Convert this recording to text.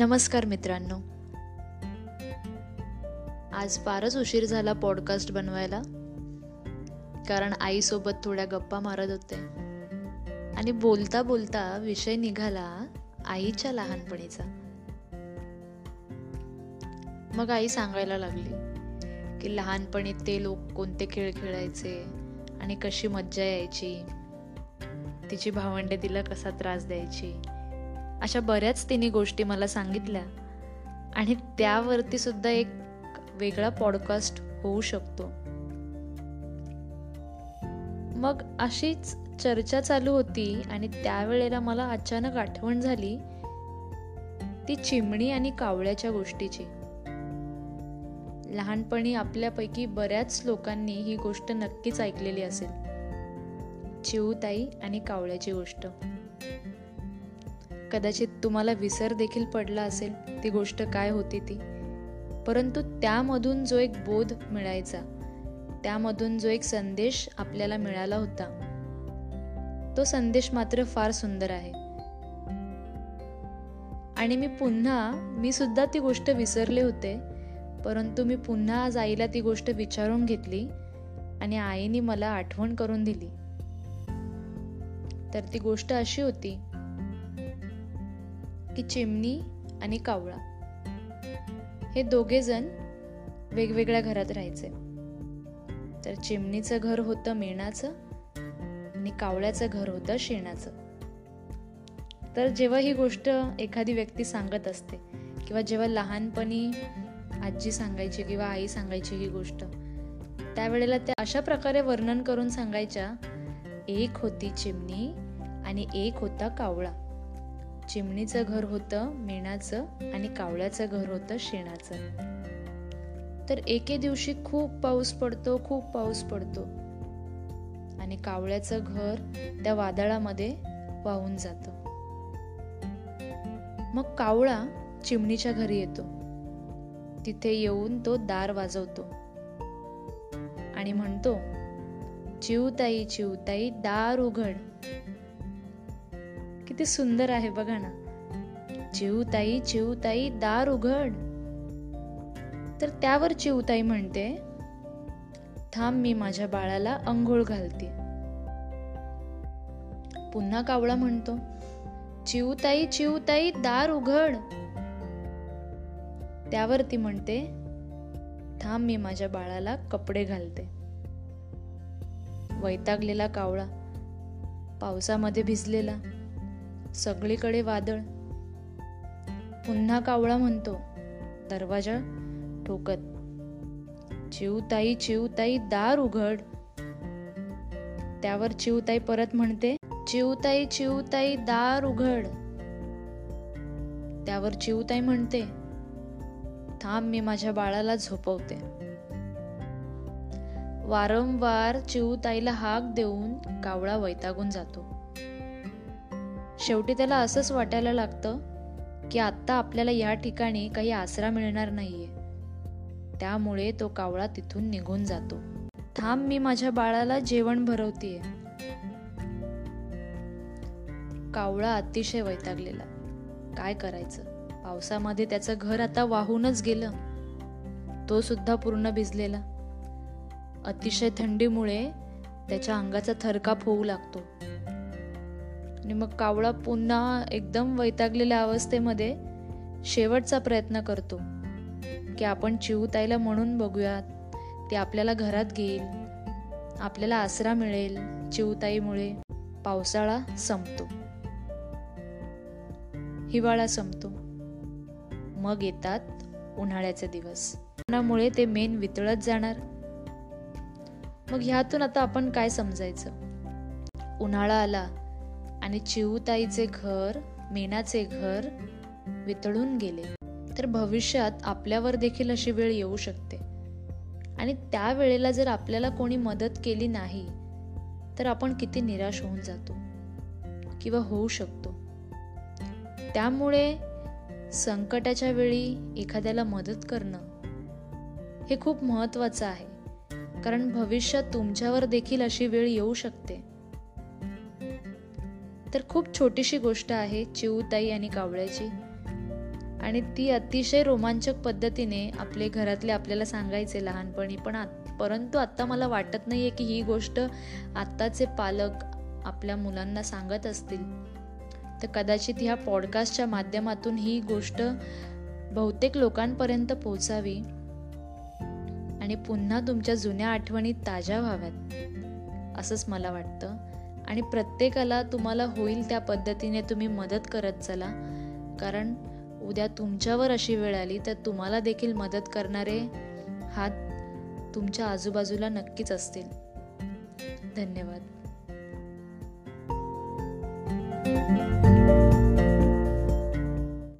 नमस्कार मित्रांनो. आज फारच उशीर झाला पॉडकास्ट बनवायला कारण आईसोबत थोड्या गप्पा मारत होते. आणि बोलता बोलता विषय निघाला आईच्या लहानपणीचा. मग आई सांगायला लागली की लहानपणी ते लोक कोणते खेळ खेळायचे आणि कशी मज्जा यायची तिची भावंडे तिला कसा त्रास द्यायची अशा बऱ्याच तिने गोष्टी मला सांगितल्या. आणि त्यावरती सुद्धा एक वेगळा पॉडकास्ट होऊ शकतो. मग अशीच चर्चा चालू होती आणि त्यावेळेला मला अचानक आठवण झाली ती चिमणी आणि कावळ्याच्या गोष्टीची. लहानपणी आपल्यापैकी बऱ्याच लोकांनी ही गोष्ट नक्कीच ऐकलेली असेल. चिऊताई आणि कावळ्याची गोष्ट. कदाचित तुम्हाला विसर देखील पडला असेल ती गोष्ट काय होती ती. परंतु त्यामधून जो एक बोध मिळायचा त्यामधून जो एक संदेश आपल्याला मिळाला होता तो संदेश मात्र फार सुंदर आहे. आणि मी पुन्हा मी सुद्धा ती गोष्ट विसरले होते परंतु मी पुन्हा आज आईला ती गोष्ट विचारून घेतली आणि आईने मला आठवण करून दिली. तर ती गोष्ट अशी होती की चिमणी आणि कावळा. हे दोघे जण वेगवेगळ्या घरात राहायचे. तर चिमणीचं घर होतं मेणाचं आणि कावळ्याचं घर होतं शेणाचं. तर जेव्हा ही गोष्ट एखादी व्यक्ती सांगत असते किंवा जेव्हा लहानपणी आजी सांगायची किंवा आई सांगायची ही गोष्ट त्यावेळेला त्या अशा प्रकारे वर्णन करून सांगायच्या एक होती चिमणी आणि एक होता कावळा. चिमणीचं घर होतं मेणाचं आणि कावळ्याचं घर होतं शेणाचं. तर एके दिवशी खूप पाऊस पडतो खूप पाऊस पडतो. आणि कावळ्याचं घर त्या वादळामध्ये वाहून जातं. मग कावळा चिमणीच्या घरी येतो. तिथे येऊन तो दार वाजवतो. आणि म्हणतो चिवताई चिवताई दार उघड. किती सुंदर आहे बघा ना. चिवताई चिवताई दार उघड. तर त्यावर चिवताई म्हणते थांब मी माझ्या बाळाला अंघोळ घालते. पुन्हा कावळा म्हणतो चिवताई चिवताई दार उघड. त्यावर ती म्हणते थांब मी माझ्या बाळाला कपडे घालते. वैतागलेला कावळा पावसामध्ये भिजलेला. सगळीकडे वादळ. पुन्हा कावळा म्हणतो दरवाजा ठोकत. चिवताई चिवताई दार उघड. त्यावर चिवताई परत म्हणते चिवताई चिवताई दार उघड. त्यावर चिवताई म्हणते थांब मी माझ्या बाळाला झोपवते. वारंवार चिवताईला हाक देऊन कावळा वैतागून जातो. शेवटी त्याला असंच वाटायला लागतं की आत्ता आपल्याला या ठिकाणी काही आसरा मिळणार नाहीये. त्यामुळे तो कावळा तिथून निघून जातो. थांब मी माझ्या बाळाला जेवण भरवतीये. कावळा अतिशय वैतागलेला. काय करायचं? पावसामध्ये त्याचं घर आता वाहूनच गेलं. तो सुद्धा पूर्ण भिजलेला. अतिशय थंडीमुळे त्याच्या अंगाचा थरकाप होऊ लागतो. आणि मग कावळा पुन्हा एकदम वैतागलेल्या अवस्थेमध्ये शेवटचा प्रयत्न करतो की आपण चिवताईला म्हणून बघूयात. ती आपल्याला घरात घेईल. आपल्याला आसरा मिळेल चिवताईमुळे पावसाळा संपतो. हिवाळा संपतो. मग येतात उन्हाळ्याचे दिवस. उन्हामुळे ते मेन वितळत जाणार. मग ह्यातून आता आपण काय समजायचं? उन्हाळा आला. आणि चिऊताईचे घर मेनाचे घर वितळून गेले. तर भविष्यात आपल्यावर देखील अशी वेळ येऊ शकते. आणि त्या वेळेला जर आपल्याला कोणी मदत केली नाही तर आपण किती निराश होऊन जातो किंवा होऊ शकतो. त्यामुळे संकटाच्या वेळी एखाद्याला मदत करणं हे खूप महत्त्वाचं आहे. कारण भविष्यात तुमच्यावर देखील अशी वेळ येऊ शकते. तर खूप छोटीशी गोष्ट आहे चिवताई आणि कावळ्याची. आणि ती अतिशय रोमांचक पद्धतीने आपले घरातले आपल्याला सांगायचे लहानपणी. पण आत परंतु आत्ता मला वाटत नाही आहे की ही गोष्ट आत्ताचे पालक आपल्या मुलांना सांगत असतील. तर कदाचित ह्या पॉडकास्टच्या माध्यमातून ही गोष्ट बहुतेक लोकांपर्यंत पोचावी आणि पुन्हा तुमच्या जुन्या आठवणी ताज्या व्हाव्यात असंच मला वाटतं. आणि प्रत्येकाला तुम्हाला होईल त्या पद्धतीने तुम्ही मदत करत चला. कारण उद्या तुमच्यावर अशी वेळ आली तर तुम्हाला देखील मदत करणारे हात तुमच्या आजूबाजूला नक्कीच असतील. धन्यवाद.